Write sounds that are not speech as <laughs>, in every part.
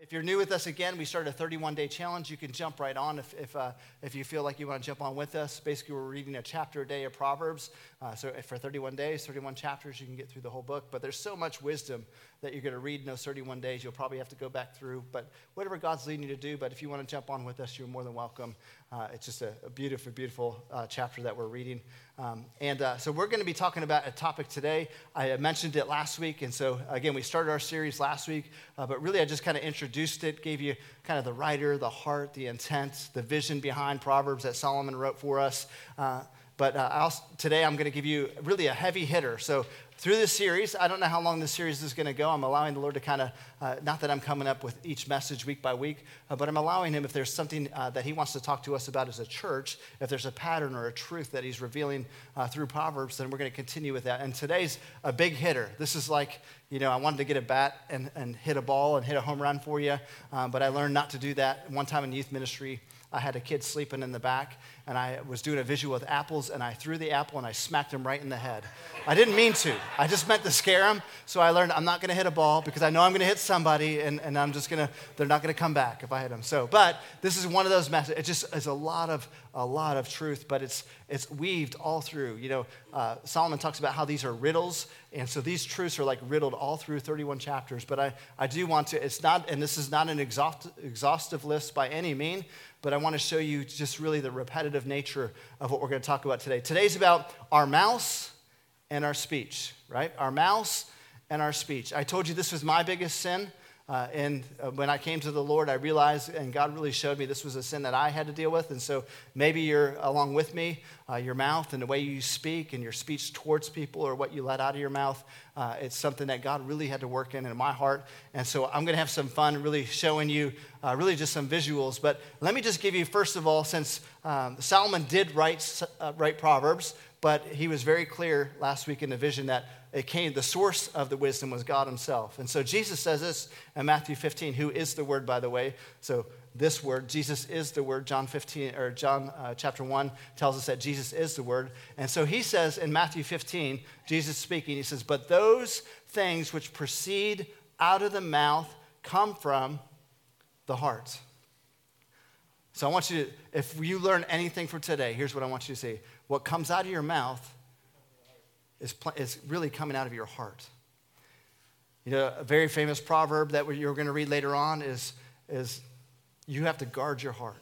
If you're new with us again, we started a 31 day challenge. You can jump right on if, if, uh, if you feel like you want to jump on with us. Basically, we're reading a chapter a day of Proverbs. Uh, so for 31 days, 31 chapters, you can get through the whole book. But there's so much wisdom that you're going to read in those 31 days. You'll probably have to go back through. But whatever God's leading you to do, but if you want to jump on with us, you're more than welcome. Uh, it's just a, a beautiful, beautiful uh, chapter that we're reading. Um, and uh, so we're going to be talking about a topic today. I mentioned it last week. And so, again, we started our series last week. Uh, but really, I just kind of introduced it, gave you kind of the writer, the heart, the intent, the vision behind Proverbs that Solomon wrote for us. But uh, today I'm going to give you really a heavy hitter. So through this series, I don't know how long this series is going to go. I'm allowing the Lord to kind of, uh, not that I'm coming up with each message week by week, uh, but I'm allowing Him, if there's something uh, that He wants to talk to us about as a church, if there's a pattern or a truth that He's revealing uh, through Proverbs, then we're going to continue with that. And today's a big hitter. This is like, you know, I wanted to get a bat and, and hit a ball and hit a home run for you, um, but I learned not to do that. One time in youth ministry, I had a kid sleeping in the back, and I was doing a visual with apples, and I threw the apple and I smacked him right in the head. I didn't mean to. I just meant to scare him. So I learned I'm not going to hit a ball because I know I'm going to hit somebody, and, and I'm just going to, they're not going to come back if I hit them. So, but this is one of those messages. It just is a lot of, a lot of truth, but it's, it's weaved all through. You know, uh, Solomon talks about how these are riddles, and so these truths are like riddled all through 31 chapters. But I, I do want to, it's not, and this is not an exhaust, exhaustive list by any mean, but I want to show you just really the repetitive nature of what we're going to talk about today. Today's about our mouths and our speech, right? Our mouths and our speech. I told you this was my biggest sin. Uh, and uh, when I came to the Lord, I realized, and God really showed me this was a sin that I had to deal with. And so maybe you're along with me, uh, your mouth and the way you speak and your speech towards people or what you let out of your mouth. Uh, it's something that God really had to work in in my heart. And so I'm going to have some fun really showing you uh, really just some visuals. But let me just give you, first of all, since um, Solomon did write, uh, write Proverbs, but he was very clear last week in the vision that it came, the source of the wisdom was God Himself. And so Jesus says this in Matthew 15, who is the Word, by the way. So this Word, Jesus is the Word. John 15 or John uh, chapter 1 tells us that Jesus is the Word. And so he says in Matthew 15, Jesus speaking, he says, But those things which proceed out of the mouth come from the heart. So I want you to, if you learn anything from today, here's what I want you to see. What comes out of your mouth is, is really coming out of your heart. You know, a very famous proverb that you're going to read later on is, is you have to guard your heart.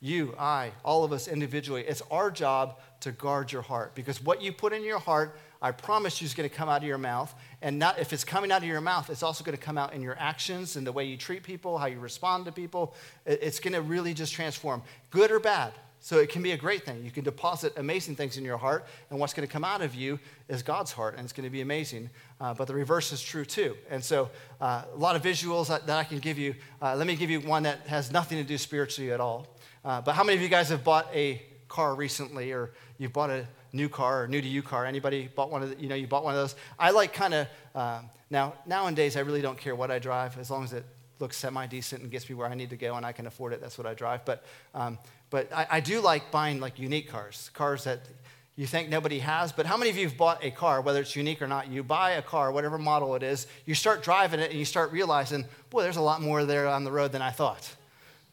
You, I, all of us individually, it's our job to guard your heart because what you put in your heart, I promise you, is going to come out of your mouth. And not if it's coming out of your mouth, it's also going to come out in your actions and the way you treat people, how you respond to people. It's going to really just transform, good or bad. So it can be a great thing. You can deposit amazing things in your heart, and what's going to come out of you is God's heart, and it's going to be amazing. Uh, but the reverse is true too. And so uh, a lot of visuals that, that I can give you. Uh, let me give you one that has nothing to do spiritually at all. Uh, but how many of you guys have bought a car recently, or you've bought a new car or new to you car? Anybody bought one of the, you know you bought one of those? I like kind of uh, now nowadays I really don't care what I drive as long as it looks semi decent and gets me where I need to go and I can afford it. That's what I drive. But um, but I, I do like buying like unique cars, cars that you think nobody has. But how many of you have bought a car, whether it's unique or not? You buy a car, whatever model it is, you start driving it and you start realizing, boy, there's a lot more there on the road than I thought.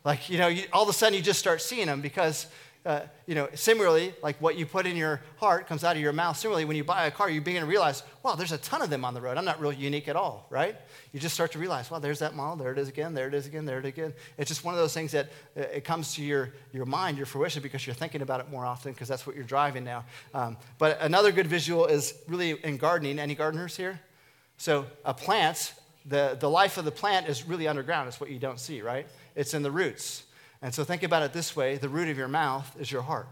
Like, you know, you, all of a sudden you just start seeing them because uh, you know, similarly, like what you put in your heart comes out of your mouth. Similarly, when you buy a car, you begin to realize, wow, there's a ton of them on the road. I'm not real unique at all, right? You just start to realize, wow, there's that model. There it is again. There it is again. There it again. It's just one of those things that uh, it comes to your, your mind, your fruition, because you're thinking about it more often because that's what you're driving now. Um, but another good visual is really in gardening. Any gardeners here? So a plant, the, the life of the plant is really underground. It's what you don't see, right? It's in the roots. And so think about it this way the root of your mouth is your heart.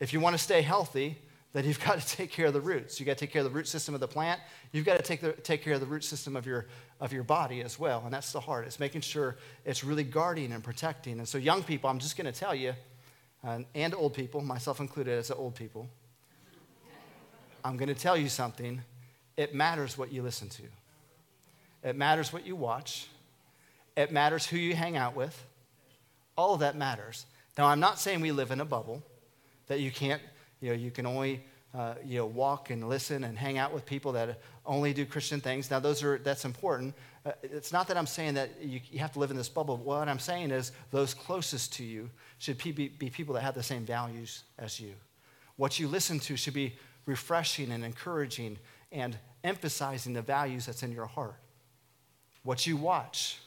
If you want to stay healthy, then you've <laughs> got to take care of the roots. You've got to take care of the root system of the plant. You've got to take, the, take care of the root system of your, of your body as well. And that's the heart. It's making sure it's really guarding and protecting. And so, young people, I'm just going to tell you, uh, and old people, myself included as an old people, I'm going to tell you something. It matters what you listen to, it matters what you watch, it matters who you hang out with. All of that matters. Now, I'm not saying we live in a bubble, that you can't, you know, you can only uh, you know, walk and listen and hang out with people that only do Christian things. Now, those are, that's important. Uh, it's not that I'm saying that you, you, have to live in this bubble. What I'm saying is those closest to you should be, be people that have the same values as you. What you listen to should be refreshing and encouraging and emphasizing the values that's in your heart. What you watch.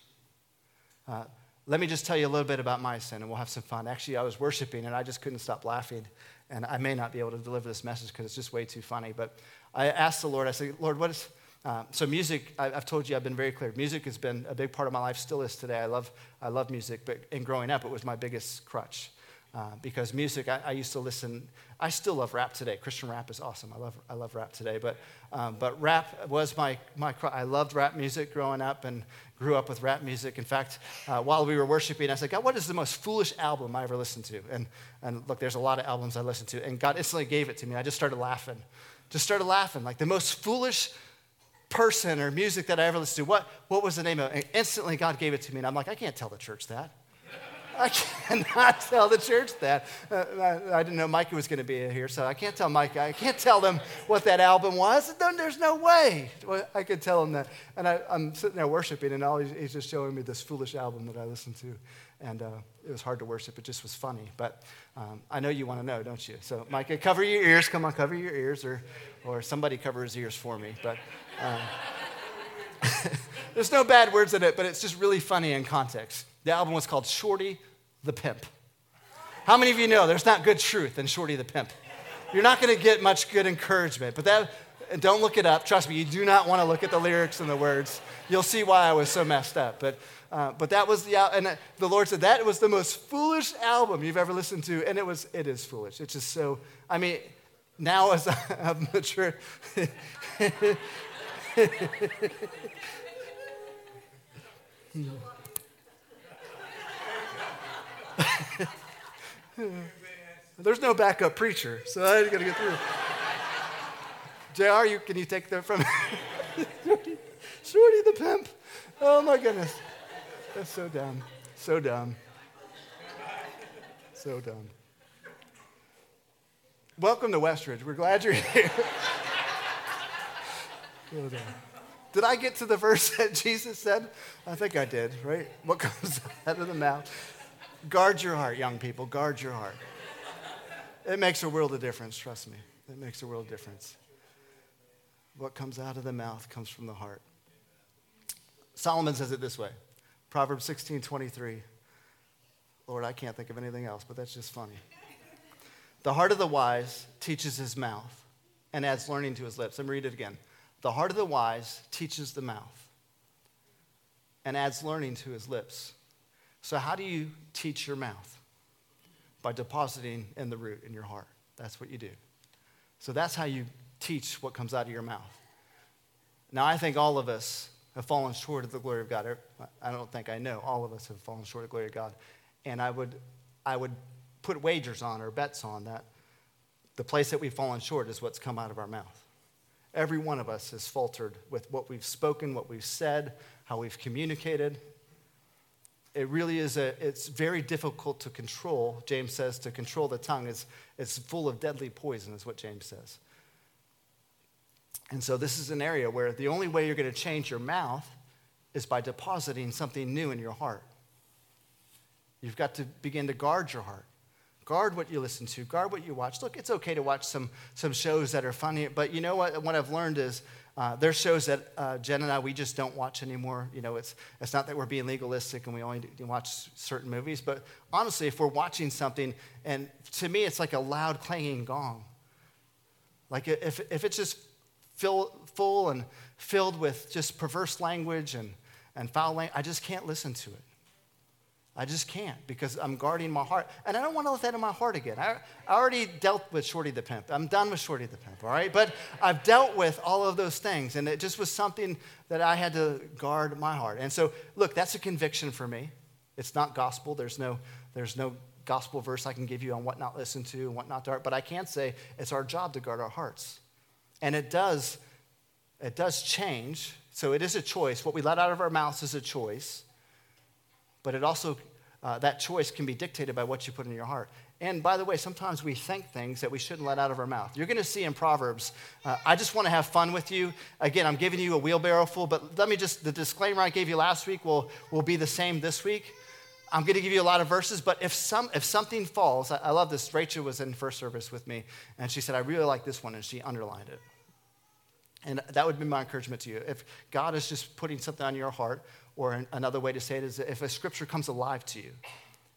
Uh, let me just tell you a little bit about my sin and we'll have some fun. Actually, I was worshiping and I just couldn't stop laughing. And I may not be able to deliver this message because it's just way too funny. But I asked the Lord, I said, Lord, what is. Uh, so music, I, have told you, I've been very clear. Music has been a big part of my life, still is today. I love, I love music, but in growing up, it was my biggest crutch. Uh, because music, I, I, used to listen. I still love rap today. Christian rap is awesome. I love, I love rap today. But, um, but rap was my, my. I loved rap music growing up and grew up with rap music. In fact, uh, while we were worshiping, I said, God, what is the most foolish album I ever listened to? And, and look, there's a lot of albums I listened to. And God instantly gave it to me. I just started laughing. Just started laughing. Like the most foolish person or music that I ever listened to. What, what was the name of it? And instantly, God gave it to me. And I'm like, I can't tell the church that. I cannot <laughs> tell the church that. Uh, I, I, didn't know Micah was going to be here, so I can't tell Micah. I can't tell them what that album was. There's no way I could tell them that. And I, am sitting there worshiping, and all he's, he's, just showing me this foolish album that I listened to. And uh, it was hard to worship. It just was funny. But um, I know you want to know, don't you? So, Micah, cover your ears. Come on, cover your ears, or, or somebody cover his ears for me. But. Um, <laughs> there's no bad words in it, but it's just really funny in context. The album was called Shorty the Pimp. How many of you know there's not good truth in Shorty the Pimp? You're not going to get much good encouragement, but that, don't look it up. Trust me, you do not want to look at the lyrics and the words. You'll see why I was so messed up. But, uh, but that was the, and the Lord said that was the most foolish album you've ever listened to. And it was, it is foolish. It's just so, I mean, now as <laughs> I'm mature, <laughs> <laughs> There's no backup preacher, so I got to get through. JR, you, can you take that from <laughs> Shorty the pimp? Oh my goodness. That's so dumb. So dumb. So dumb. Welcome to Westridge. We're glad you're here. <laughs> Did I get to the <laughs> verse that Jesus said? I think I did, right? What <laughs> comes out of the mouth? Guard your heart, young people. Guard your heart. It makes a world of difference, trust me. It makes a world of difference. What comes out of the mouth comes from the heart. Solomon says it this way Proverbs 16 23. Lord, I can't think of anything else, but that's just funny. The heart of the wise teaches his mouth and adds learning to his lips. Let me read it again. The heart of the wise teaches the mouth and adds learning to his lips. So, how do you teach your mouth? By depositing in the root in your heart. That's what you do. So, that's how you teach what comes out of your mouth. Now, I think all of us have fallen short of the glory of God. Er, I don't think I know. All of us have fallen short of the glory of God. And I would, I would put wagers on or bets on that the place that we've fallen short is what's come out of our mouth. Every one of us has faltered with what we've spoken, what we've said, how we've communicated it really is a, it's very difficult to control, James says, to control the tongue. is, it's full of deadly poison, is what James says. And so this is an area where the only way you're going to change your mouth is by depositing something new in your heart. You've got to begin to guard your heart. Guard what you listen to, guard what you watch. Look, it's okay to watch some, some shows that are funny, but you know what? What I've learned is uh, there's shows that uh, Jen and I, we just don't watch anymore. You know, it's, it's not that we're being legalistic and we only watch certain movies, but honestly, if we're watching something, and to me, it's like a loud clanging gong. Like if, if it's just fill, full and filled with just perverse language and, and foul language, I just can't listen to it. I just can't because I'm guarding my heart. And I don't want to let that in my heart again. I, I already dealt with Shorty the Pimp. I'm done with Shorty the Pimp, all right? But I've dealt with all of those things, and it just was something that I had to guard my heart. And so, look, that's a conviction for me. It's not gospel. There's no, there's no gospel verse I can give you on what not listen to and what not to. But I can say it's our job to guard our hearts. And it does, it does change. So it is a choice. What we let out of our mouths is a choice but it also, uh, that choice can be dictated by what you put in your heart. And by the way, sometimes we think things that we shouldn't let out of our mouth. You're going to see in Proverbs, uh, I just want to have fun with you. Again, I'm giving you a wheelbarrow full, but let me just, the disclaimer I gave you last week will, will be the same this week. I'm going to give you a lot of verses, but if, some, if something falls, I, I love this. Rachel was in first service with me, and she said, I really like this one, and she underlined it. And that would be my encouragement to you. If God is just putting something on your heart, or another way to say it is if a scripture comes alive to you,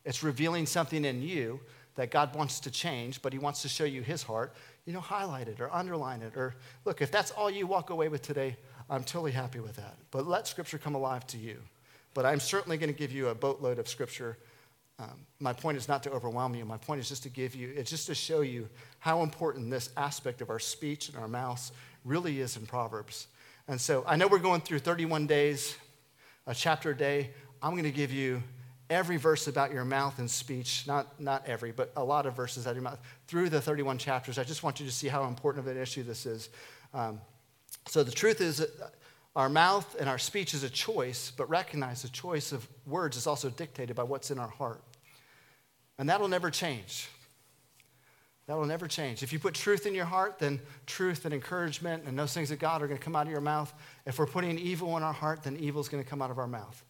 it's revealing something in you that God wants to change, but He wants to show you His heart, you know, highlight it or underline it. Or look, if that's all you walk away with today, I'm totally happy with that. But let Scripture come alive to you. But I'm certainly going to give you a boatload of Scripture. Um, my point is not to overwhelm you. My point is just to give you, it's just to show you how important this aspect of our speech and our mouths really is in Proverbs. And so I know we're going through 31 days, a chapter a day. I'm going to give you every verse about your mouth and speech, not, not every, but a lot of verses out of your mouth through the 31 chapters. I just want you to see how important of an issue this is. Um, so the truth is our mouth and our speech is a choice, but recognize the choice of words is also dictated by what's in our heart. And that'll never change. That will never change. If you put truth in your heart, then truth and encouragement and those things of God are going to come out of your mouth. If we're putting evil in our heart, then evil is going to come out of our mouth.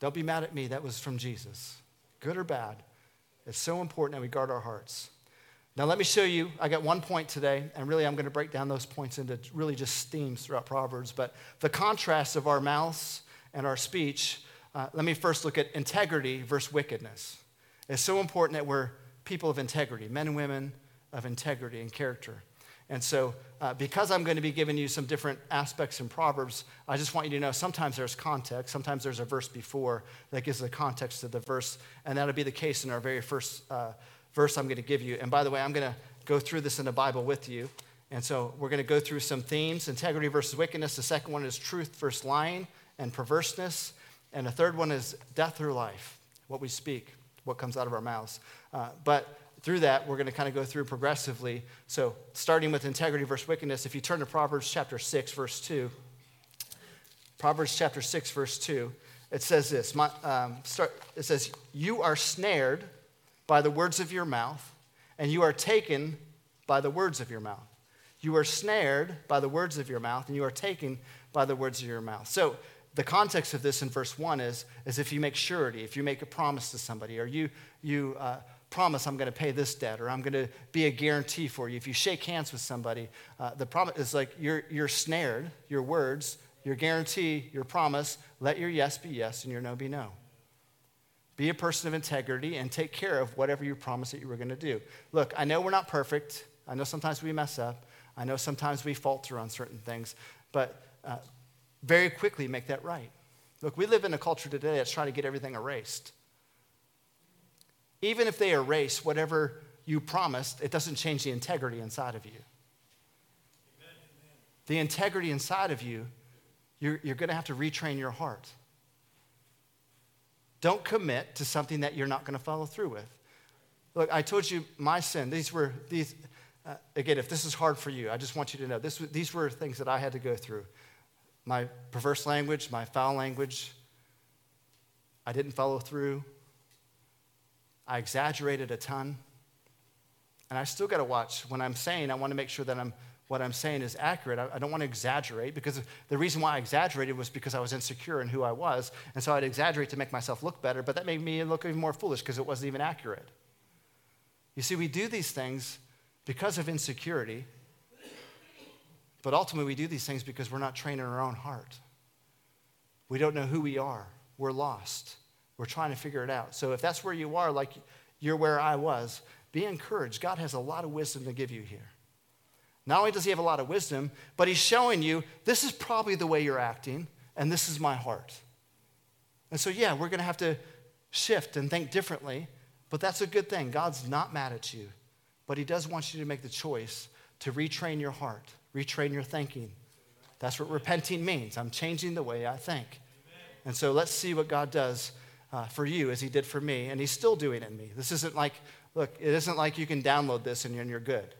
Don't be mad at me. That was from Jesus. Good or bad. It's so important that we guard our hearts. Now, let me show you. I got one point today, and really I'm going to break down those points into really just themes throughout Proverbs. But the contrast of our mouths and our speech, uh, let me first look at integrity versus wickedness. It's so important that we're people of integrity, men and women of integrity and character. And so, uh, because I'm going to be giving you some different aspects in Proverbs, I just want you to know sometimes there's context. Sometimes there's a verse before that gives the context of the verse. And that'll be the case in our very first uh, verse I'm going to give you. And by the way, I'm going to go through this in the Bible with you. And so, we're going to go through some themes integrity versus wickedness. The second one is truth versus lying and perverseness. And the third one is death through life, what we speak, what comes out of our mouths. Uh, but through that, we're going to kind of go through progressively. So, starting with integrity versus wickedness, if you turn to Proverbs chapter 6, verse 2, Proverbs chapter 6, verse 2, it says this my, um, start, it says, You are snared by the words of your mouth, and you are taken by the words of your mouth. You are snared by the words of your mouth, and you are taken by the words of your mouth. So, the context of this in verse 1 is, is if you make surety, if you make a promise to somebody, or you, you uh, promise I'm going to pay this debt or I'm going to be a guarantee for you. If you shake hands with somebody, uh, the promise is like you're, you're snared, your words, your guarantee, your promise, let your yes be yes and your no be no. Be a person of integrity and take care of whatever you promised that you were going to do. Look, I know we're not perfect. I know sometimes we mess up. I know sometimes we falter on certain things, but uh, very quickly make that right. Look, we live in a culture today that's trying to get everything erased. Even if they erase whatever you promised, it doesn't change the integrity inside of you. Amen. The integrity inside of you, you're, you're going to have to retrain your heart. Don't commit to something that you're not going to follow through with. Look, I told you my sin. These were these. Uh, again, if this is hard for you, I just want you to know this, these were things that I had to go through. My perverse language, my foul language. I didn't follow through. I exaggerated a ton. And I still got to watch when I'm saying, I want to make sure that I'm, what I'm saying is accurate. I, I, don't want to exaggerate because the reason why I exaggerated was because I was insecure in who I was. And so I'd exaggerate to make myself look better, but that made me look even more foolish because it wasn't even accurate. You see, we do these things because of insecurity, but ultimately we do these things because we're not trained in our own heart. We don't know who we are, we're lost. We're trying to figure it out. So if that's where you are, like you're where I was, be encouraged. God has a lot of wisdom to give you here. Not only does He have a lot of wisdom, but He's showing you this is probably the way you're acting, and this is my heart. And so, yeah, we're going to have to shift and think differently, but that's a good thing. God's not mad at you, but He does want you to make the choice to retrain your heart, retrain your thinking. That's what repenting means. I'm changing the way I think. And so let's see what God does uh, for you as he did for me, and he's still doing it in me. This isn't like, look, it isn't like you can download this and you're, and you're good.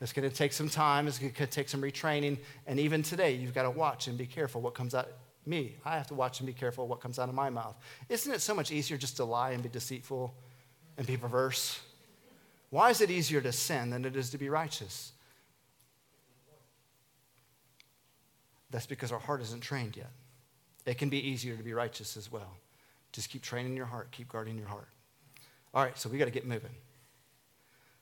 It's going to take some time, it's going to take some retraining, and even today, you've got to watch and be careful what comes out. Me, I have to watch and be careful what comes out of my mouth. Isn't it so much easier just to lie and be deceitful and be perverse? Why is it easier to sin than it is to be righteous? That's because our heart isn't trained yet. It can be easier to be righteous as well. Just keep training your heart, keep guarding your heart. All right, so we got to get moving.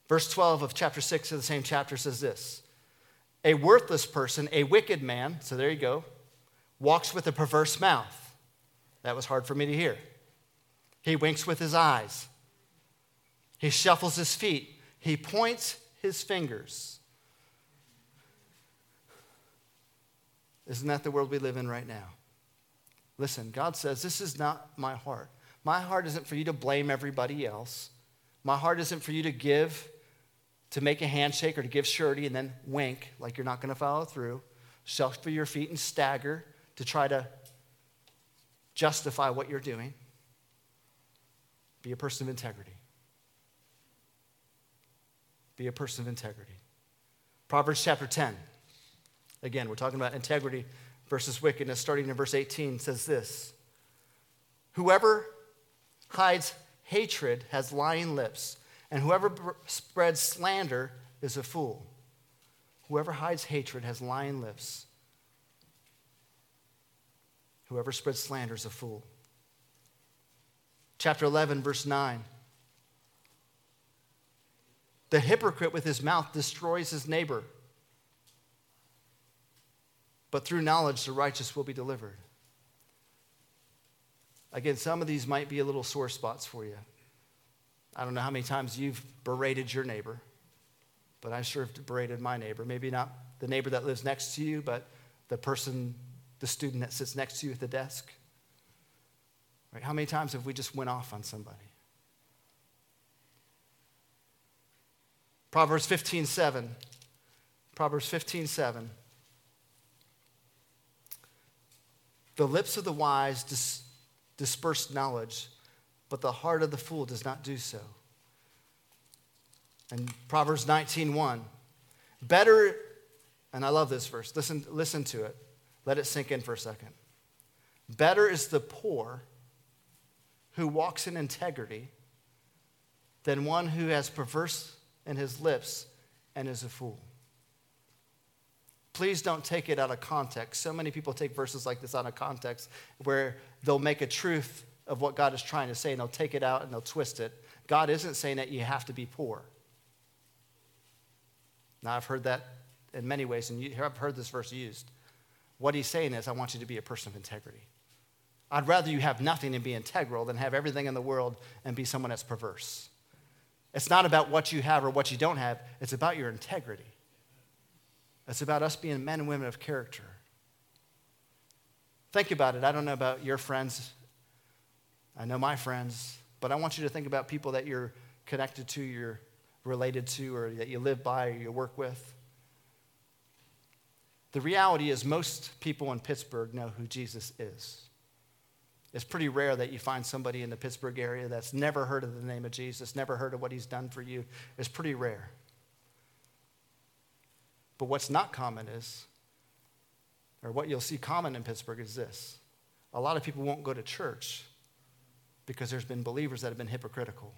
Verse 12 of chapter 6 of the same chapter says this A worthless person, a wicked man, so there you go, walks with a perverse mouth. That was hard for me to hear. He winks with his eyes. He shuffles his feet. He points his fingers. Isn't that the world we live in right now? Listen, God says, This is not my heart. My heart isn't for you to blame everybody else. My heart isn't for you to give, to make a handshake or to give surety and then wink like you're not going to follow through, shuffle your feet and stagger to try to justify what you're doing. Be a person of integrity. Be a person of integrity. Proverbs chapter 10. Again, we're talking about integrity versus wickedness. Starting in verse 18 says this Whoever hides hatred has lying lips, and whoever spreads slander is a fool. Whoever hides hatred has lying lips. Whoever spreads slander is a fool. Chapter 11, verse 9. The hypocrite with his mouth destroys his neighbor, but through knowledge the righteous will be delivered. Again, some of these might be a little sore spots for you. I don't know how many times you've berated your neighbor, but I sure have berated my neighbor. Maybe not the neighbor that lives next to you, but the person, the student that sits next to you at the desk. Right? How many times have we just went off on somebody? Proverbs 15, 7. Proverbs 15, 7. The lips of the wise dis- disperse knowledge, but the heart of the fool does not do so. And Proverbs 19, 1. Better, and I love this verse, listen, listen to it. Let it sink in for a second. Better is the poor who walks in integrity than one who has perverse in his lips and is a fool. Please don't take it out of context. So many people take verses like this out of context where they'll make a truth of what God is trying to say and they'll take it out and they'll twist it. God isn't saying that you have to be poor. Now, I've heard that in many ways, and I've heard this verse used. What he's saying is, I want you to be a person of integrity. I'd rather you have nothing and be integral than have everything in the world and be someone that's perverse. It's not about what you have or what you don't have, it's about your integrity. It's about us being men and women of character. Think about it. I don't know about your friends. I know my friends, but I want you to think about people that you're connected to, you're related to, or that you live by, or you work with. The reality is, most people in Pittsburgh know who Jesus is. It's pretty rare that you find somebody in the Pittsburgh area that's never heard of the name of Jesus, never heard of what he's done for you. It's pretty rare. But what's not common is, or what you'll see common in Pittsburgh is this a lot of people won't go to church because there's been believers that have been hypocritical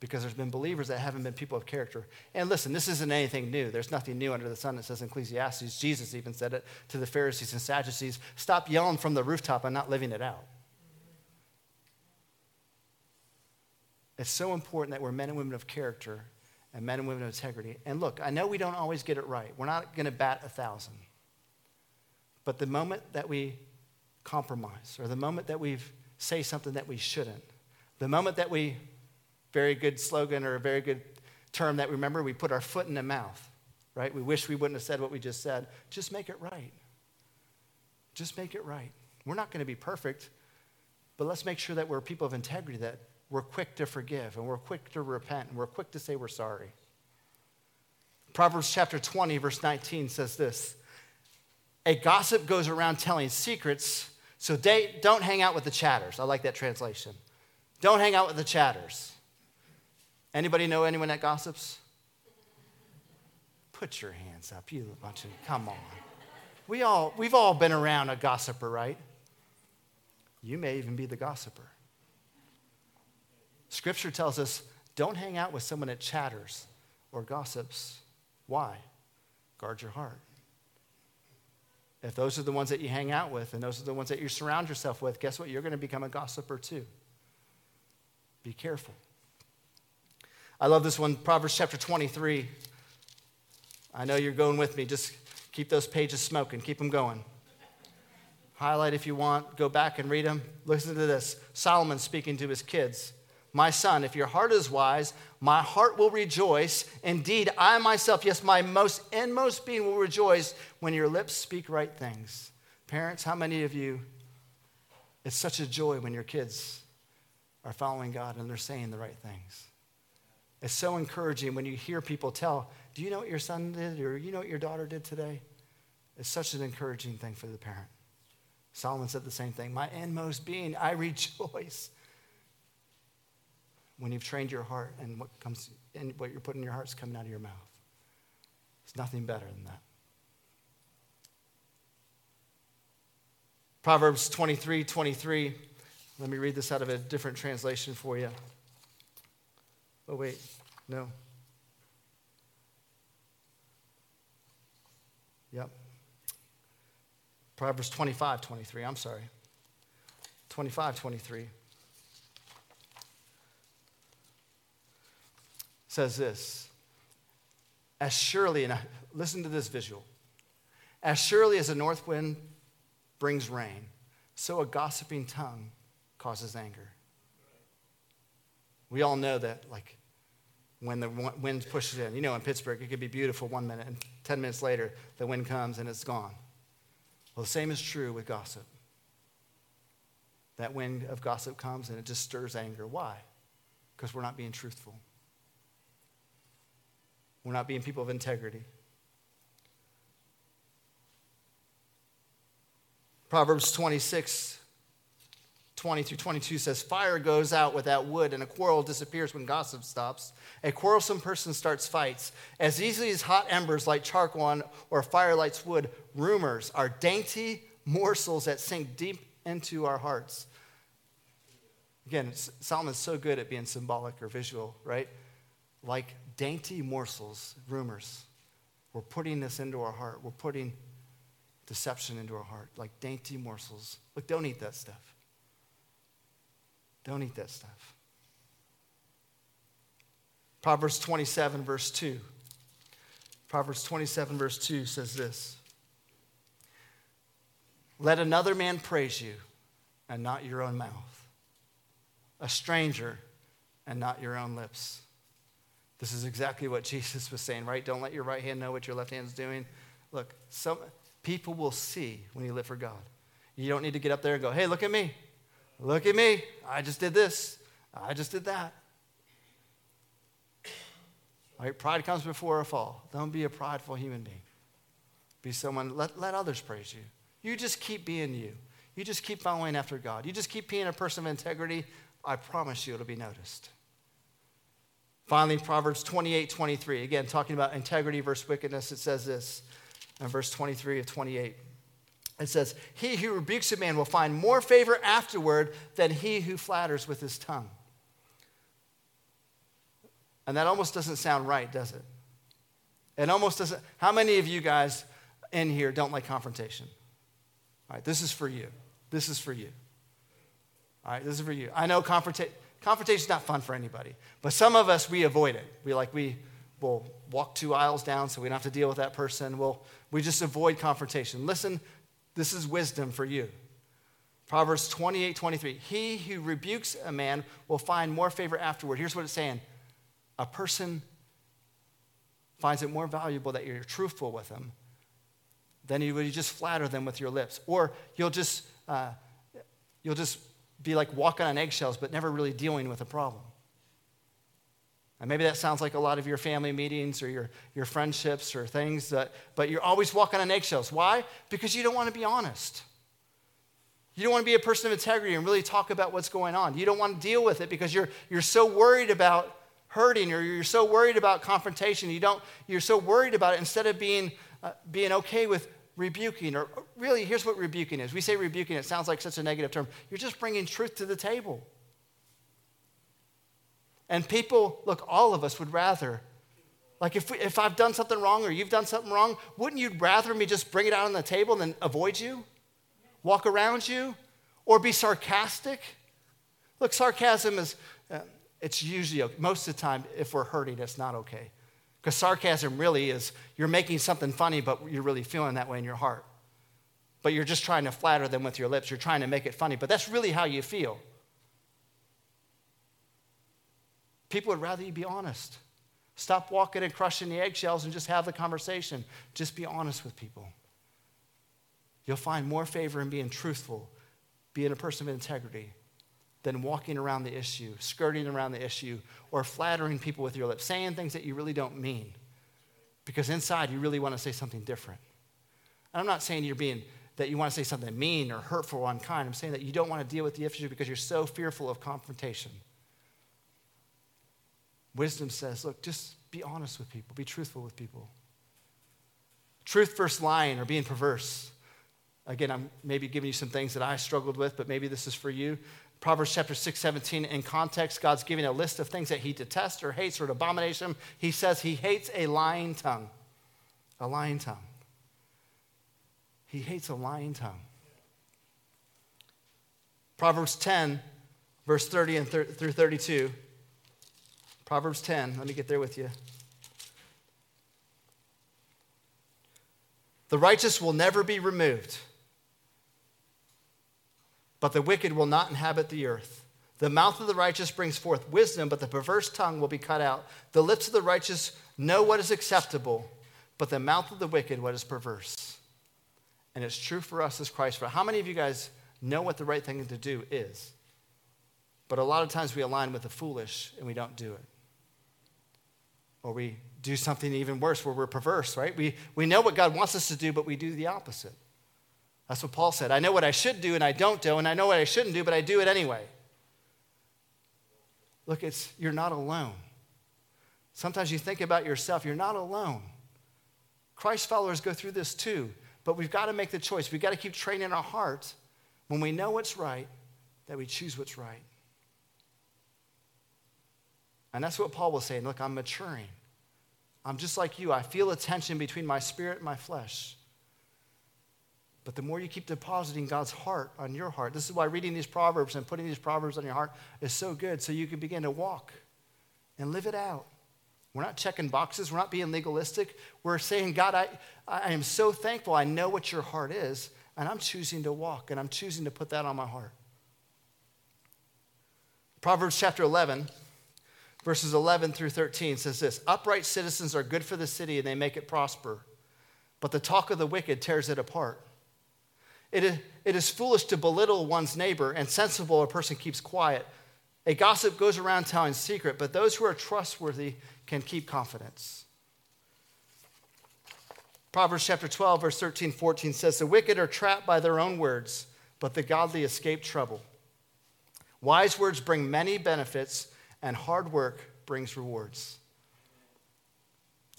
because there's been believers that haven't been people of character. And listen, this isn't anything new. There's nothing new under the sun. It says Ecclesiastes, Jesus even said it to the Pharisees and Sadducees stop yelling from the rooftop and not living it out. It's so important that we're men and women of character and men and women of integrity. And look, I know we don't always get it right. We're not going to bat a thousand. But the moment that we compromise, or the moment that we say something that we shouldn't, the moment that we very good slogan or a very good term that we remember we put our foot in the mouth, right? We wish we wouldn't have said what we just said. Just make it right. Just make it right. We're not going to be perfect, but let's make sure that we're people of integrity, that we're quick to forgive and we're quick to repent and we're quick to say we're sorry. Proverbs chapter 20, verse 19 says this A gossip goes around telling secrets, so they don't hang out with the chatters. I like that translation. Don't hang out with the chatters. Anybody know anyone that gossips? Put your hands up, you bunch of, come on. We all, we've all been around a gossiper, right? You may even be the gossiper. Scripture tells us don't hang out with someone that chatters or gossips. Why? Guard your heart. If those are the ones that you hang out with and those are the ones that you surround yourself with, guess what? You're going to become a gossiper too. Be careful. I love this one, Proverbs chapter 23. I know you're going with me. Just keep those pages smoking, keep them going. Highlight if you want, go back and read them. Listen to this Solomon speaking to his kids. My son, if your heart is wise, my heart will rejoice. Indeed, I myself, yes, my most inmost being will rejoice when your lips speak right things. Parents, how many of you, it's such a joy when your kids are following God and they're saying the right things? It's so encouraging when you hear people tell, Do you know what your son did or you know what your daughter did today? It's such an encouraging thing for the parent. Solomon said the same thing. My inmost being, I <laughs> rejoice when you've trained your heart and what comes what you're putting in your heart is coming out of your mouth. It's nothing better than that. Proverbs 23 23. Let me read this out of a different translation for you. Oh, wait, no. Yep. Proverbs 25 23. I'm sorry. 25 23. Says this As surely, and listen to this visual, as surely as a north wind brings rain, so a gossiping tongue causes anger. We all know that, like, when the wind pushes in. You know, in Pittsburgh, it could be beautiful one minute, and 10 minutes later, the wind comes and it's gone. Well, the same is true with gossip. That wind of gossip comes and it just stirs anger. Why? Because we're not being truthful. We're not being people of integrity. Proverbs 26, 20 through 22 says, Fire goes out without wood, and a quarrel disappears when gossip stops. A quarrelsome person starts fights. As easily as hot embers light charcoal or fire lights wood, rumors are dainty morsels that sink deep into our hearts. Again, Solomon's so good at being symbolic or visual, right? Like dainty morsels, rumors. We're putting this into our heart. We're putting deception into our heart, like dainty morsels. Look, don't eat that stuff. Don't eat that stuff. Proverbs 27, verse 2. Proverbs 27, verse 2 says this Let another man praise you, and not your own mouth, a stranger, and not your own lips. This is exactly what <laughs> Jesus was saying, right? Don't let your right hand know what your left hand's doing. Look, some people will see when you live for God. You don't need to get up there and go, hey, look at me. Look at me. I just did this. I just did that. Right? Pride comes before a fall. Don't be a prideful human being. Be someone, let, let others praise you. You just keep being you. You just keep following after God. You just keep being a person of integrity. I promise you it'll be noticed. Finally, Proverbs 28 23. Again, talking about integrity versus wickedness, it says this in verse 23 of 28. It says, He who rebukes a man will find more favor afterward than he who flatters with his tongue. And that almost doesn't sound right, does it? It almost doesn't. How many of you guys in here don't like confrontation? All right, this is for you. This is for you. All right, this is for you. I know confrontation Confrontation is not fun for anybody. But some of us, we avoid it. We like, we will walk two aisles down so we don't have to deal with that person. We'll, we just avoid confrontation. Listen, this is wisdom for you. Proverbs 28 23. He who rebukes a man will find more favor afterward. Here's what it's saying a person finds it more valuable that you're truthful with them than you would just flatter them with your lips. Or you'll just, uh, you'll just be like walking on eggshells, but never really dealing with a problem. And maybe that sounds like a lot of your family meetings or your, your friendships or things, that, but you're always walking on eggshells. Why? Because you don't want to be honest. You don't want to be a person of integrity and really talk about what's going on. You don't want to deal with it because you're, you're so worried about hurting or you're so worried about confrontation. You don't, you're so worried about it instead of being, uh, being okay with rebuking, or really, here's what rebuking is. We say rebuking, it sounds like such a negative term. You're just bringing truth to the table. And people, look, all of us would rather. Like if, we, if I've done something wrong or you've done something wrong, wouldn't you rather me just bring it out on the table than avoid you? Walk around you? Or be sarcastic? Look, sarcasm is, uh, it's usually, most of the time, if we're hurting, it's not okay. Because sarcasm really is you're making something funny, but you're really feeling that way in your heart. But you're just trying to flatter them with your lips. You're trying to make it funny, but that's really how you feel. People would rather you be honest. Stop walking and crushing the eggshells and just have the conversation. Just be honest with people. You'll find more favor in being truthful, being a person of integrity, than walking around the issue, skirting around the issue, or flattering people with your lips, saying things that you really don't mean. Because inside you really want to say something different. And I'm not saying you're being that you want to say something mean or hurtful or unkind. I'm saying that you don't want to deal with the issue because you're so fearful of confrontation. Wisdom says, look, just be honest with people, be truthful with people. Truth versus lying or being perverse. Again, I'm maybe giving you some things that I struggled with, but maybe this is for you. Proverbs chapter 6, 17, in context, God's giving a list of things that he detests or hates or an abomination. He says he hates a lying tongue. A lying tongue. He hates a lying tongue. Proverbs 10, verse 30 and thir- through 32. Proverbs 10, let me get there with you. The righteous will never be removed but the wicked will not inhabit the earth. The mouth of the righteous brings forth wisdom, but the perverse tongue will be cut out. The lips of the righteous know what is acceptable, but the mouth of the wicked what is perverse. And it's true for us as Christ. For how many of you guys know what the right thing to do is? But a lot of times we align with the foolish and we don't do it. Or we do something even worse where we're perverse, right? We, we know what God wants us to do, but we do the opposite. That's what Paul said. I know what I should do and I don't do, and I know what I shouldn't do, but I do it anyway. Look, it's you're not alone. Sometimes you think about yourself, you're not alone. Christ followers go through this too, but we've got to make the choice. We've got to keep training our hearts when we know what's right, that we choose what's right. And that's what Paul was saying. Look, I'm maturing. I'm just like you. I feel a tension between my spirit and my flesh. But the more you keep depositing God's heart on your heart, this is why reading these Proverbs and putting these Proverbs on your heart is so good, so you can begin to walk and live it out. We're not checking boxes, we're not being legalistic. We're saying, God, I, I am so thankful. I know what your heart is, and I'm choosing to walk, and I'm choosing to put that on my heart. Proverbs chapter 11, verses 11 through 13 says this Upright citizens are good for the city, and they make it prosper, but the talk of the wicked tears it apart. It is, it is foolish to belittle one's neighbor, and sensible a person keeps quiet. A gossip goes around telling secret, but those who are trustworthy can keep confidence. Proverbs chapter 12, verse 13, 14 says, The wicked are trapped by their own words, but the godly escape trouble. Wise words bring many benefits, and hard work brings rewards.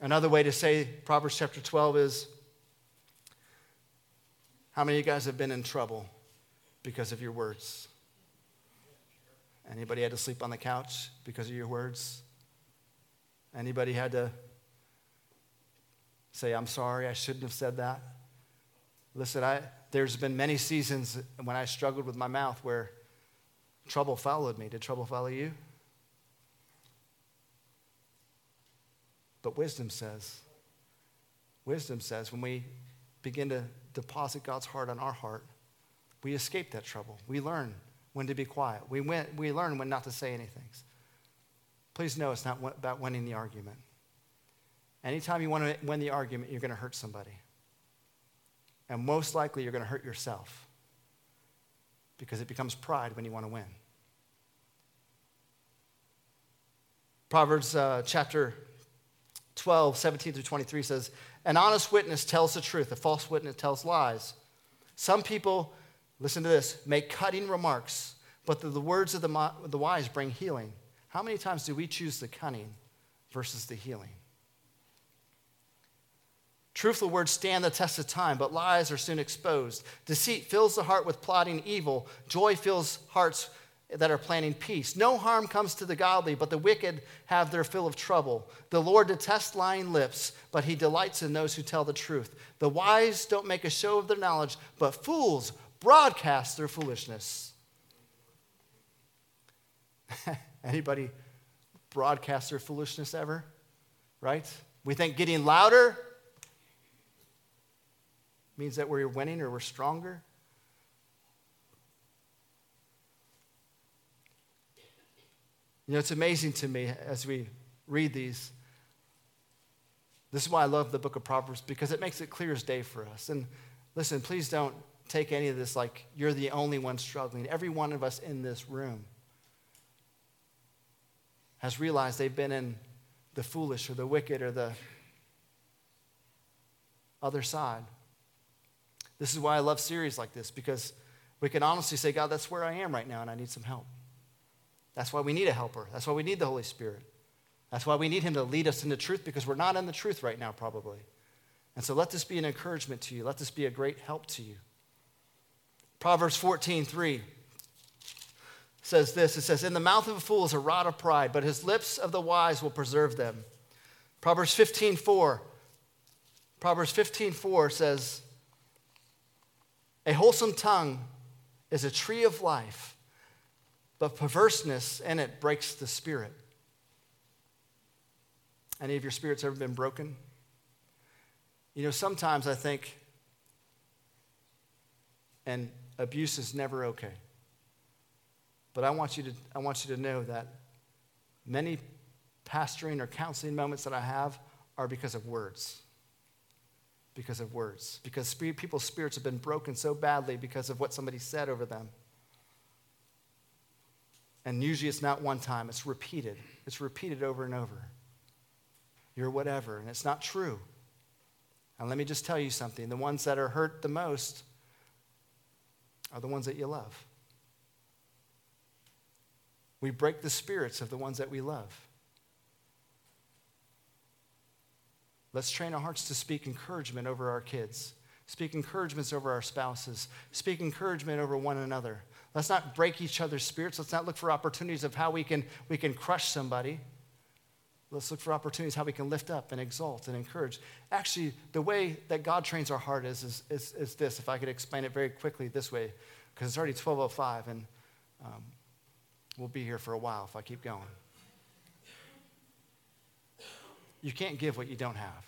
Another way to say Proverbs chapter 12 is how many of you guys have been in trouble because of your words? Anybody had to sleep on the couch because of your words? Anybody had to say, I'm sorry, I shouldn't have said that? Listen, I, there's been many seasons when I struggled with my mouth where trouble followed me. Did trouble follow you? But wisdom says, wisdom says, when we begin to deposit God's heart on our heart, we escape that trouble. We learn when to be quiet. We, win, we learn when not to say anything. Please know it's not about winning the argument. Anytime you want to win the argument, you're going to hurt somebody. And most likely, you're going to hurt yourself because it becomes pride when you want to win. Proverbs uh, chapter 12, 17 through 23 says, An honest witness tells the truth, a false witness tells lies. Some people, listen to this, make cutting remarks, but the, the words of the, the wise bring healing. How many times do we choose the cunning versus the healing? Truthful words stand the test of time, but lies are soon exposed. Deceit fills the heart with plotting evil. Joy fills hearts that are planning peace. No harm comes to the godly, but the wicked have their fill of trouble. The Lord detests lying lips, but he delights in those who tell the truth. The wise don't make a show of their knowledge, but fools broadcast their foolishness. <laughs> Anybody broadcast their foolishness ever? Right? We think getting louder means that we're winning or we're stronger. You know, it's amazing to me as we read these. This is why I love the book of Proverbs because it makes it clear as day for us. And listen, please don't take any of this like you're the only one struggling. Every one of us in this room has realized they've been in the foolish or the wicked or the other side. This is why I love series like this because we can honestly say, God, that's where I am right now and I need some help. That's why we need a helper. That's why we need the Holy Spirit. That's why we need Him to lead us into truth because we're not in the truth right now, probably. And so let this be an encouragement to you. Let this be a great help to you. Proverbs 14, 3 says this it says, In the mouth of a fool is a rod of pride, but his lips of the wise will preserve them. Proverbs 15, 4. Proverbs 15, 4 says, A wholesome tongue is a tree of life, but perverseness in it breaks the spirit. Any of your spirits ever been broken? You know, sometimes I think, and abuse is never okay. But I want you to, I want you to know that many pastoring or counseling moments that I have are because of words. Because of words. Because people's spirits have been broken so badly because of what somebody said over them. And usually it's not one time, it's repeated. It's repeated over and over. You're whatever, and it's not true. And let me just tell you something the ones that are hurt the most are the ones that you love. We break the spirits of the ones that we love. Let's train our hearts to speak encouragement over our kids, speak encouragements over our spouses, speak encouragement over one another. Let's not break each other's spirits. Let's not look for opportunities of how we can, we can crush somebody. Let's look for opportunities how we can lift up and exalt and encourage. Actually, the way that God trains our heart is, is, is, is this, if I could explain it very quickly this way, because it's already 1205 and um, we'll be here for a while if I keep going. You can't give what you don't have.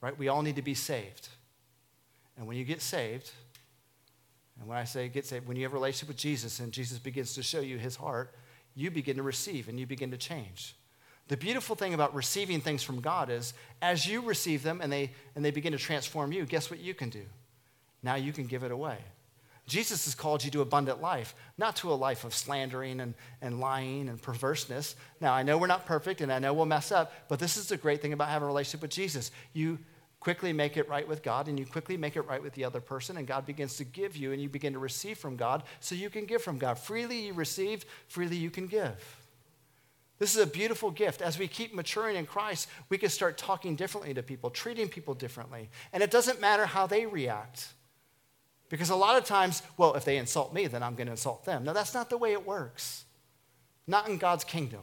Right? We all need to be saved. And when you get saved, and when I say get saved, when you have a relationship with Jesus and Jesus begins to show you his heart, you begin to receive and you begin to change. The beautiful thing about receiving things from God is as you receive them and they, and they begin to transform you, guess what you can do? Now you can give it away. Jesus has called you to abundant life, not to a life of slandering and, and lying and perverseness. Now, I know we're not perfect and I know we'll mess up, but this is the great thing about having a relationship with Jesus. You quickly make it right with God and you quickly make it right with the other person, and God begins to give you and you begin to receive from God so you can give from God. Freely you receive, freely you can give. This is a beautiful gift. As we keep maturing in Christ, we can start talking differently to people, treating people differently. And it doesn't matter how they react. Because a lot of times, well, if they insult me, then I'm going to insult them. No, that's not the way it works. Not in God's kingdom.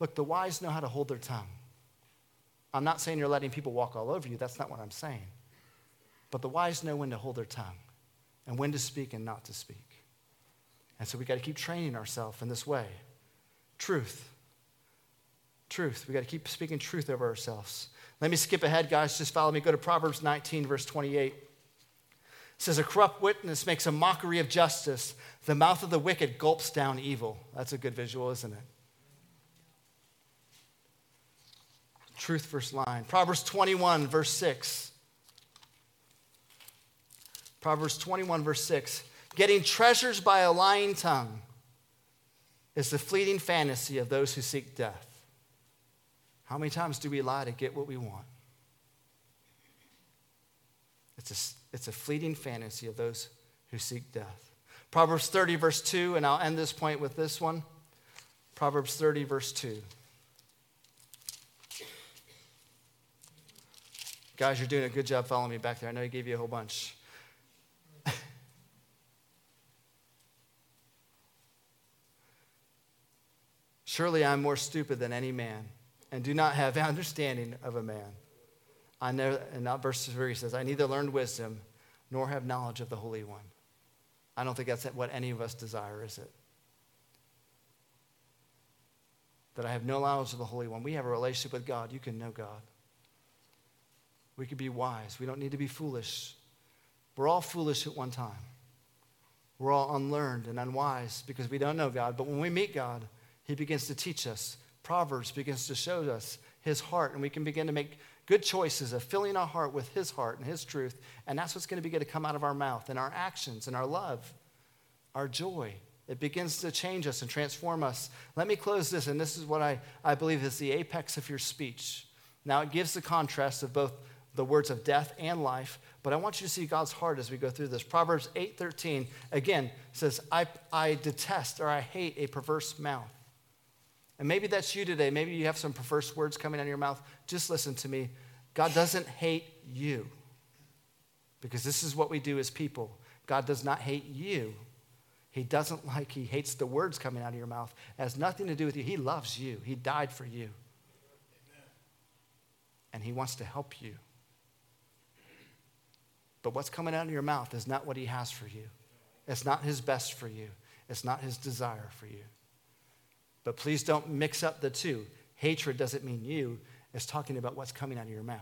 Look, the wise know how to hold their tongue. I'm not saying you're letting people walk all over you. That's not what I'm saying. But the wise know when to hold their tongue and when to speak and not to speak. And so we got to keep training ourselves in this way. Truth. Truth. We got to keep speaking truth over ourselves. Let me skip ahead, guys. Just follow me. Go to Proverbs 19, verse 28. It says, A corrupt witness makes a mockery of justice. The mouth of the wicked gulps down evil. That's a good visual, isn't it? Truth verse line. Proverbs 21, verse 6. Proverbs 21, verse 6. Getting treasures by a lying tongue is the fleeting fantasy of those who seek death. How many times do we lie to get what we want? It's a, it's a fleeting fantasy of those who seek death. Proverbs 30, verse 2, and I'll end this point with this one. Proverbs 30, verse 2. Guys, you're doing a good job following me back there. I know he gave you a whole bunch. Surely I'm more stupid than any man and do not have <laughs> understanding of a man. I know, and not verse 3 says, I neither learned wisdom nor have knowledge of the Holy One. I don't think that's what any of us desire, is it? That I have no knowledge of the Holy One. We have a relationship with God. You can know God. We can be wise. We don't need to be foolish. We're all foolish at one time. We're all unlearned and unwise because we don't know God. But when we meet God, He begins to teach us. Proverbs begins to show us His heart, and we can begin to make good choices of filling our heart with His heart and His truth. And that's what's going to begin to come out of our mouth and our actions and our love, our joy. It begins to change us and transform us. Let me close this, and this is what I, I believe is the apex of your speech. Now, it gives the contrast of both the words of death and life, but I want you to see God's heart as we go through this. Proverbs 8:13 again says, I, I detest or I hate a perverse mouth. And maybe that's you today. Maybe you have some perverse words coming out of your mouth. Just listen to me. God doesn't hate you because this is what we do as people. God does not hate you. He doesn't like, he hates the words coming out of your mouth. It has nothing to do with you. He loves you, He died for you. Amen. And He wants to help you. But what's coming out of your mouth is not what He has for you, it's not His best for you, it's not His desire for you. But please don't mix up the two. Hatred doesn't mean you, it's talking about what's coming out of your mouth.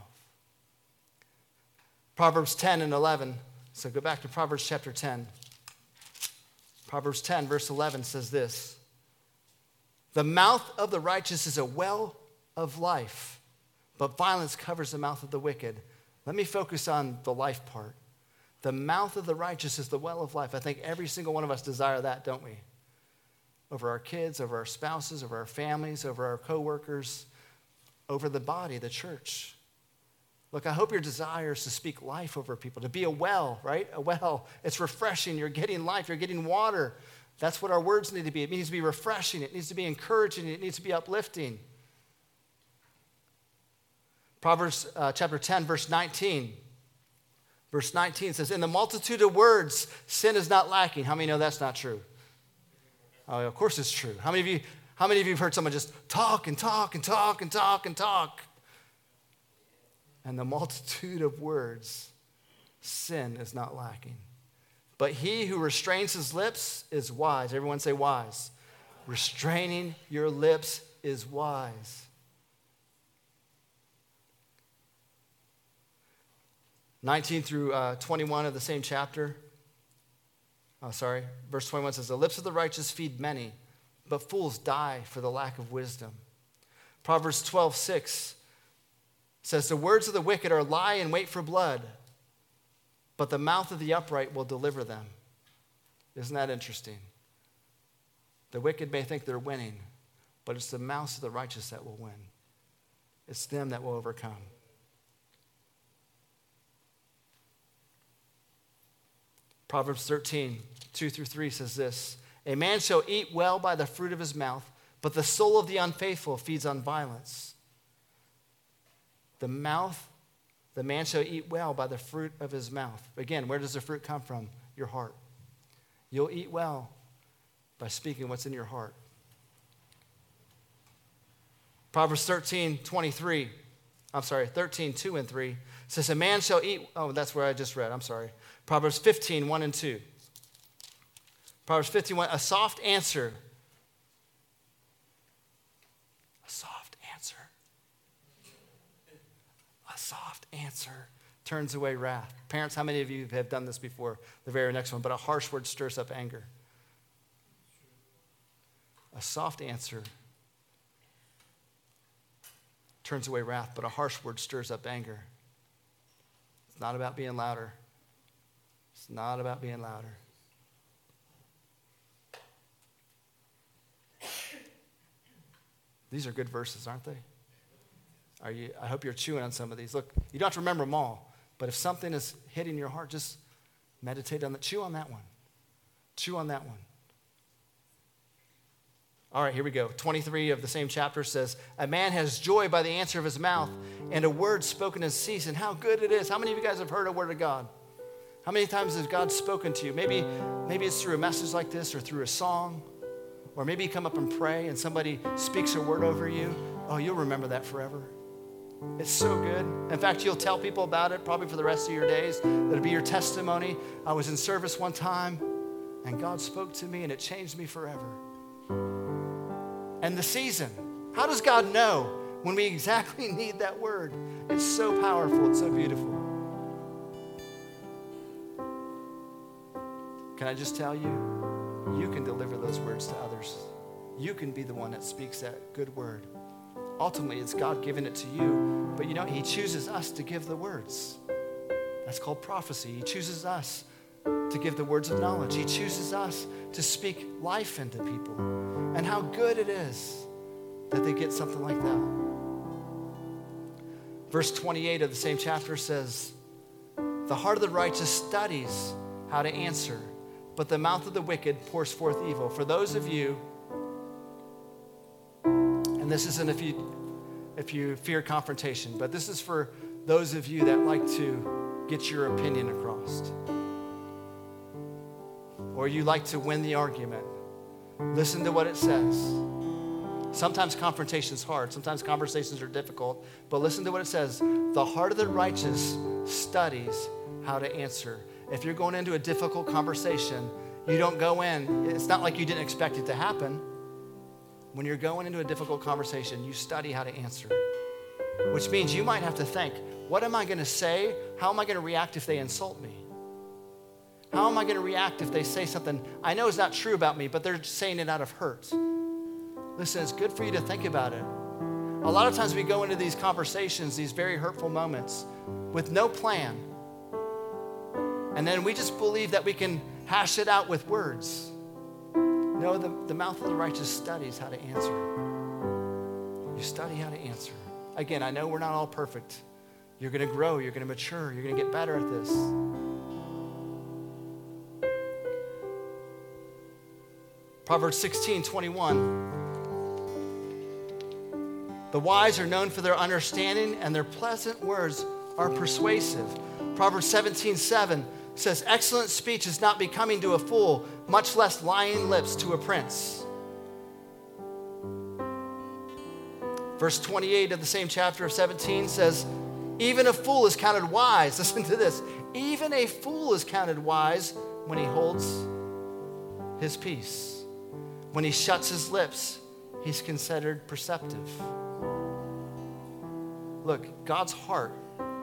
Proverbs 10 and 11. So go back to Proverbs chapter 10. Proverbs 10, verse 11 says this The mouth of the righteous is a well of life, but violence covers the mouth of the wicked. Let me focus on the life part. The mouth of the righteous is the well of life. I think every single one of us desire that, don't we? Over our kids, over our spouses, over our families, over our coworkers, over the body, the church. Look, I hope your desire is to speak life over people, to be a well, right? A well. It's refreshing. You're getting life, you're getting water. That's what our words need to be. It needs to be refreshing, it needs to be encouraging, it needs to be uplifting. Proverbs uh, chapter 10, verse 19. Verse 19 says, In the multitude of words, sin is not lacking. How many know that's not true? Oh, of course it's true. How many of you, how many of you have heard someone just talk and talk and talk and talk and talk? and the multitude of words, sin is not lacking. But he who restrains his lips is wise. Everyone say wise. Restraining your lips is wise. Nineteen through uh, twenty-one of the same chapter. Oh, sorry. Verse twenty-one says, "The lips of the righteous feed many, but fools die for the lack of wisdom." Proverbs twelve six says, The words of the wicked are lie and wait for blood, but the mouth of the upright will deliver them. Isn't that interesting? The wicked may think they're winning, but it's the mouth of the righteous that will win. It's them that will overcome. Proverbs 13, 2 through 3 says this A man shall eat well by the fruit of his mouth, but the soul of the unfaithful feeds on violence. The mouth, the man shall eat well by the fruit of his mouth. Again, where does the fruit come from? Your heart. You'll eat well by speaking what's in your heart. Proverbs 13, 23. I'm sorry, 13, 2 and 3 says, A man shall eat. Oh, that's where I just read. I'm sorry. Proverbs 15, 1 and 2. Proverbs 15, 1. A soft answer. A soft answer A soft answer turns away wrath. Parents, how many of you have done this before? The very next one. But a harsh word stirs up anger. A soft answer turns away wrath, but a harsh word stirs up anger. It's not about being louder. It's not about being louder. These are good verses, aren't they? Are you, I hope you're chewing on some of these. Look, you don't have to remember them all, but if something is hitting your heart, just meditate on that. Chew on that one. Chew on that one. All right, here we go. 23 of the same chapter says, A man has joy by the answer of his mouth, and a word spoken in season. How good it is. How many of you guys have heard a word of God? How many times has God spoken to you? Maybe, maybe it's through a message like this or through a song or maybe you come up and pray and somebody speaks a word over you, oh, you'll remember that forever. It's so good. In fact, you'll tell people about it probably for the rest of your days. That'll be your testimony. I was in service one time and God spoke to me and it changed me forever. And the season. How does God know when we exactly <laughs> need that word? It's so powerful, it's so beautiful. Can I just tell you? You can deliver those words to others. You can be the one that speaks that good word. Ultimately, it's God giving it to you, but you know, He chooses us to give the words. That's called prophecy. He chooses us to give the words of knowledge. He chooses us to speak life into people. And how good it is that they get something like that. Verse 28 of the same chapter says, The heart of the righteous studies how to answer, but the mouth of the wicked pours forth evil. For those of you, and this isn't if you if you fear confrontation, but this is for those of you that like to get your opinion across. Or you like to win the argument. Listen to what it says. Sometimes confrontation is hard. Sometimes conversations are difficult. But listen to what it says. The heart of the righteous studies how to answer. If you're going into a difficult conversation, you don't go in, it's not like you didn't expect it to happen. When you're going into a difficult conversation, you study how to answer. Which means you might have to think, what am I going to say? How am I going to react if they insult me? How am I going to react if they say something I know is not true about me, but they're saying it out of hurt? Listen, it's good for you to think about it. A lot of times we go into these conversations, these very hurtful moments, with no plan. And then we just believe that we can hash it out with words. No, the, the mouth of the righteous studies how to answer. You study how to answer. Again, I know we're not all perfect. You're going to grow, you're going to mature, you're going to get better at this. Proverbs 16 21. The wise are known for their understanding, and their pleasant words are persuasive. Proverbs 17 7 says, Excellent speech is not becoming to a fool, much less lying lips to a prince. Verse 28 of the same chapter of 17 says, Even a fool is counted wise. <laughs> Listen to this. Even a fool is counted wise when he holds his peace. When he shuts his lips, he's considered perceptive. Look, God's heart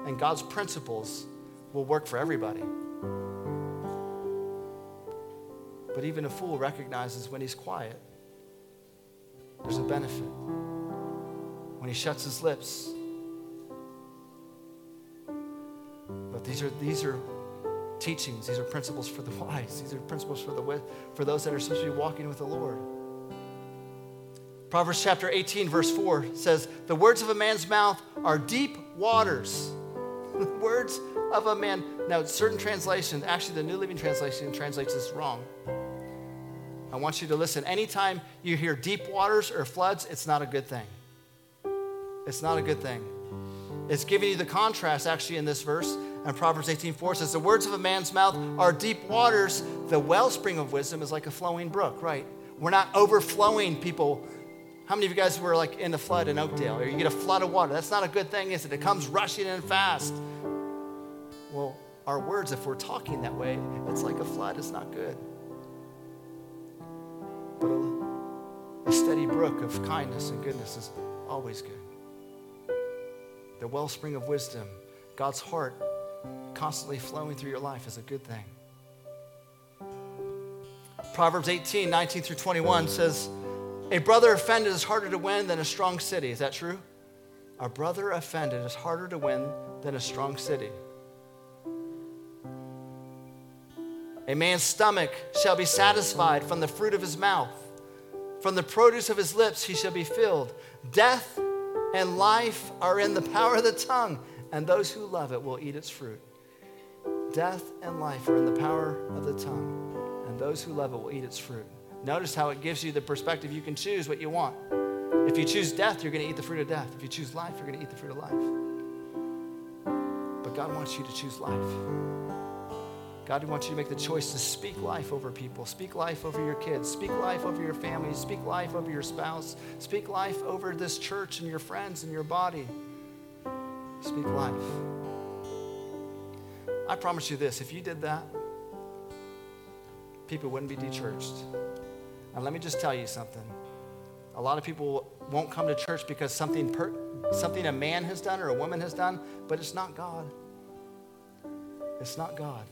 and God's principles will work for everybody. But even a fool recognizes when he's quiet, there's a benefit. When he shuts his lips. But these are, these are teachings, these are principles for the <laughs> wise, these are principles for, the, for those that are supposed to be walking with the Lord. Proverbs chapter 18, verse 4 says, The words of a man's mouth are deep waters. <laughs> words of a man. Now, certain translations, actually, the New Living Translation translates this wrong. I want you to listen. Anytime you hear deep waters or floods, it's not a good thing. It's not a good thing. It's giving you the contrast actually in this verse. And Proverbs 18:4 says, The words of a man's mouth are deep waters. The wellspring of wisdom is like a flowing brook, right? We're not overflowing people. How many of you guys were like in the flood in Oakdale? Or you get a flood of water. That's not a good thing, is it? It comes rushing in fast. Well, our words, if we're talking that way, it's like a flood. It's not good but a, a steady brook of kindness and goodness is always good. The wellspring of wisdom, God's heart constantly flowing through your life is a good thing. Proverbs 18, 19 through 21 says, A brother offended is harder to win than a strong city. Is that true? A brother offended is harder to win than a strong city. A man's stomach shall be satisfied from the fruit of his mouth. From the produce of his lips he shall be filled. Death and life are in the power of the tongue, and those who love it will eat its fruit. Death and life are in the power of the tongue, and those who love it will eat its fruit. Notice how it gives you the perspective you can choose what you want. If you choose death, you're going to eat the fruit of death. If you choose life, you're going to eat the fruit of life. But God wants you to choose life. God wants you to make the choice to speak life over people, speak life over your kids, speak life over your family, speak life over your spouse, speak life over this church and your friends and your body. Speak life. I promise you this if you did that, people wouldn't be dechurched. And let me just tell you something. A lot of people won't come to church because something, per, something a man has done or a woman has done, but it's not God. It's not God.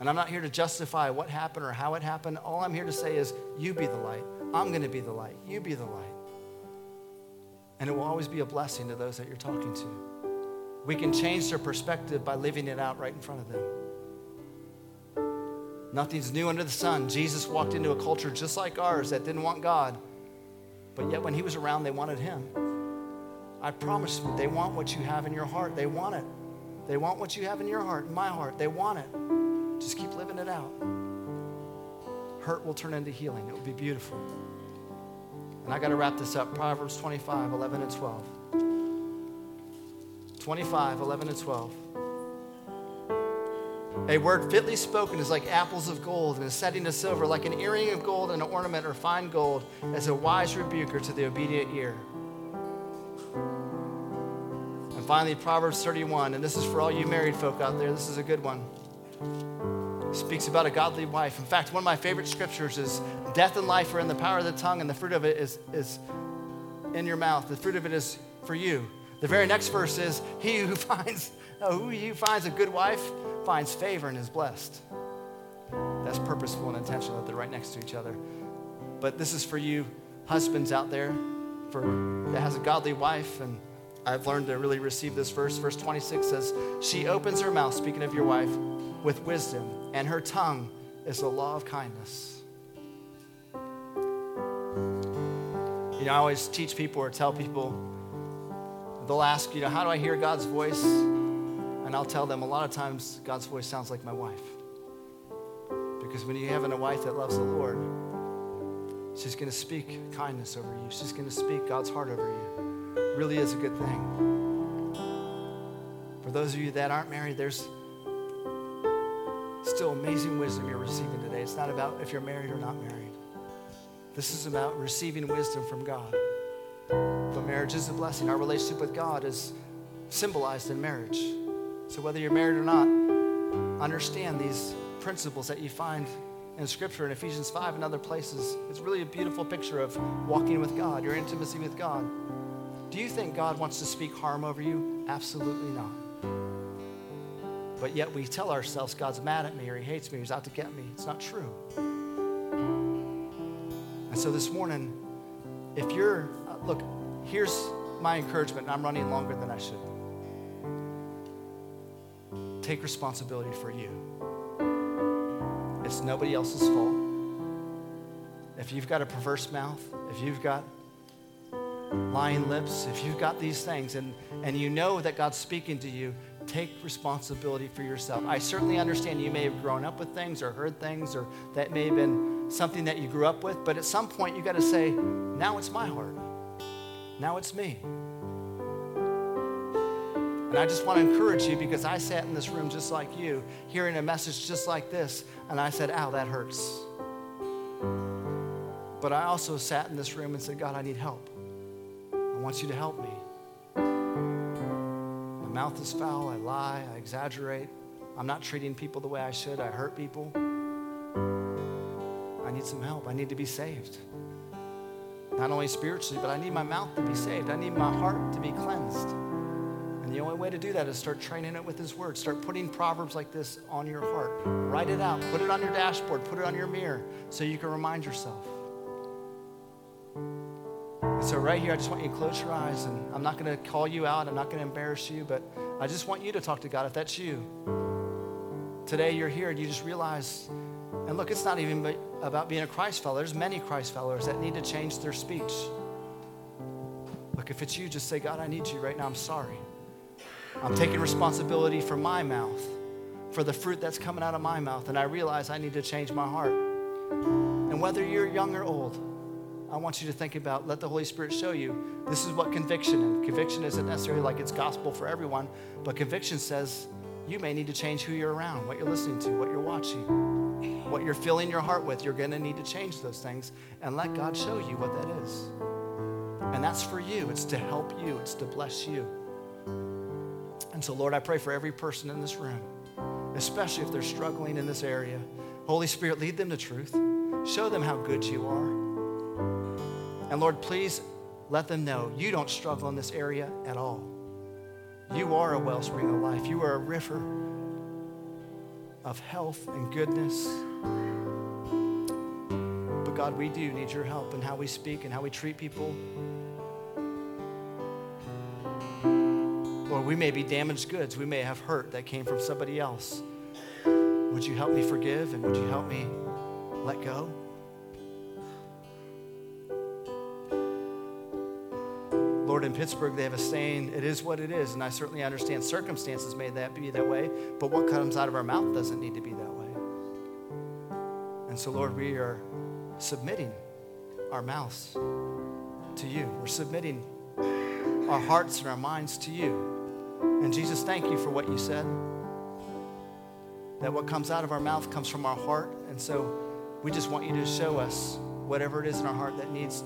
And I'm not here to justify what happened or how it happened. All I'm here to say is, you be the light. I'm going to be the light. You be the light. And it will always be a blessing to those that you're talking to. We can change their perspective by living it out right in front of them. Nothing's new under the sun. Jesus walked into a culture just like ours that didn't want God, but yet when he was around, they wanted him. I promise you, they want what you have in your heart. They want it. They want what you have in your heart, in my heart. They want it. Just keep living it out. Hurt will turn into healing. It will be beautiful. And I got to wrap this up. Proverbs 25, 11 and 12. 25, 11 and 12. A word fitly spoken is like apples of gold, and a setting of silver, like an earring of gold and an ornament or fine gold, as a wise rebuker to the obedient ear. And finally, Proverbs 31, and this is for all you married folk out there, this is a good one. speaks about a godly wife. In fact, one of my favorite scriptures is death and life are in the power of the tongue, and the fruit of it is, is in your mouth. The fruit of it is for you. The very next verse is, He who <laughs> finds, who who finds a good wife finds favor and is blessed. That's purposeful and intentional that they're right next to each other. But this is for you husbands out there for that has a godly wife and I've learned to really receive this verse. Verse 26 says, She opens her mouth, speaking of your wife, with wisdom, and her tongue is the law of kindness. You know, I always teach people or tell people, they'll ask, you know, how do I hear God's voice? And I'll tell them a lot of times God's voice sounds like my wife. Because when you're having a wife that loves the Lord, she's going to speak kindness over you. She's going to speak God's heart over you. Really is a good thing. For those of you that aren't married, there's still amazing wisdom you're receiving today. It's not about if you're married or not married. This is about receiving wisdom from God. Marriage is a blessing. Our relationship with God is symbolized in marriage. So whether you're married or not, understand these principles that you find in Scripture in Ephesians 5 and other places. It's really a beautiful picture of walking with God, your intimacy with God. Do you think God wants to speak harm over you? Absolutely not. But yet we tell ourselves God's mad at me or he hates me or he's out to get me. It's not true. And so this morning, if you're, uh, look, here's my encouragement, I'm running longer than I should. Take responsibility for you. It's nobody else's fault. If you've got a perverse mouth, if you've got lying lips, if you've got these things and, and you know that God's speaking to you, take responsibility for yourself. I certainly understand you may have grown up with things or heard things or that may have been something that you grew up with, but at some point you got to say, now it's my heart. Now it's me. And I just want to encourage you because I sat in this room just like you, hearing a message just like this, and I said, ow, that hurts. But I also sat in this room and said, God, I need help. I want you to help me. My mouth is foul, I lie, I exaggerate. I'm not treating people the way I should, I hurt people. I need some help. I need to be saved. Not only spiritually, but I need my mouth to be saved. I need my heart to be cleansed. And the only way to do that is start training it with His Word. Start putting proverbs like this on your heart. Write it out. Put it on your dashboard. Put it on your mirror so you can remind yourself. And so, right here, I just want you to close your eyes. And I'm not going to call you out. I'm not going to embarrass you. But I just want you to talk to God if that's you. Today, you're here and you just realize, and look, it's not even about being a Christ follower. There's many Christ followers that need to change their speech. Look, if it's you, just say, God, I need you right now. I'm sorry. I'm taking responsibility for my mouth, for the fruit that's coming out of my mouth, and I realize I need to change my heart. And whether you're young or old, I want you to think about, let the Holy Spirit show you this is what conviction is. Conviction isn't necessarily like it's gospel for everyone, but conviction says you may need to change who you're around, what you're listening to, what you're watching, what you're filling your heart with. You're going to need to change those things and let God show you what that is. And that's for you, it's to help you, it's to bless you. And so, Lord, I pray for every person in this room, especially if they're struggling in this area. Holy Spirit, lead them to truth. Show them how good you are. And Lord, please let them know you don't struggle in this area at all. You are a wellspring of life. You are a river of health and goodness. But God, we do need your help in how we speak and how we treat people. Lord, we may be damaged goods. We may have hurt that came from somebody else. Would you help me forgive and would you help me let go? Lord, in Pittsburgh, they have a saying, it is what it is. And I certainly understand circumstances may that be that way, but what comes out of our mouth doesn't need to be that way. And so, Lord, we are submitting our mouths to you. We're submitting our hearts and our minds to you. And Jesus, thank you for what you said. That what comes out of our mouth comes from our heart. And so we just want you to show us whatever it is in our heart that needs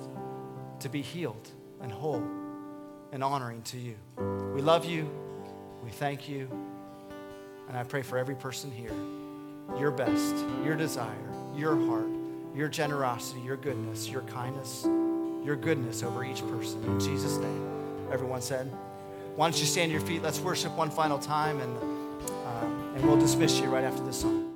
to be healed and whole and honoring to you. We love you. We thank you. And I pray for every person here your best, your desire, your heart, your generosity, your goodness, your kindness, your goodness over each person. In Jesus' name. Everyone said, Why don't you stand to your feet? Let's worship one final time, and, uh, and we'll dismiss you right after this song.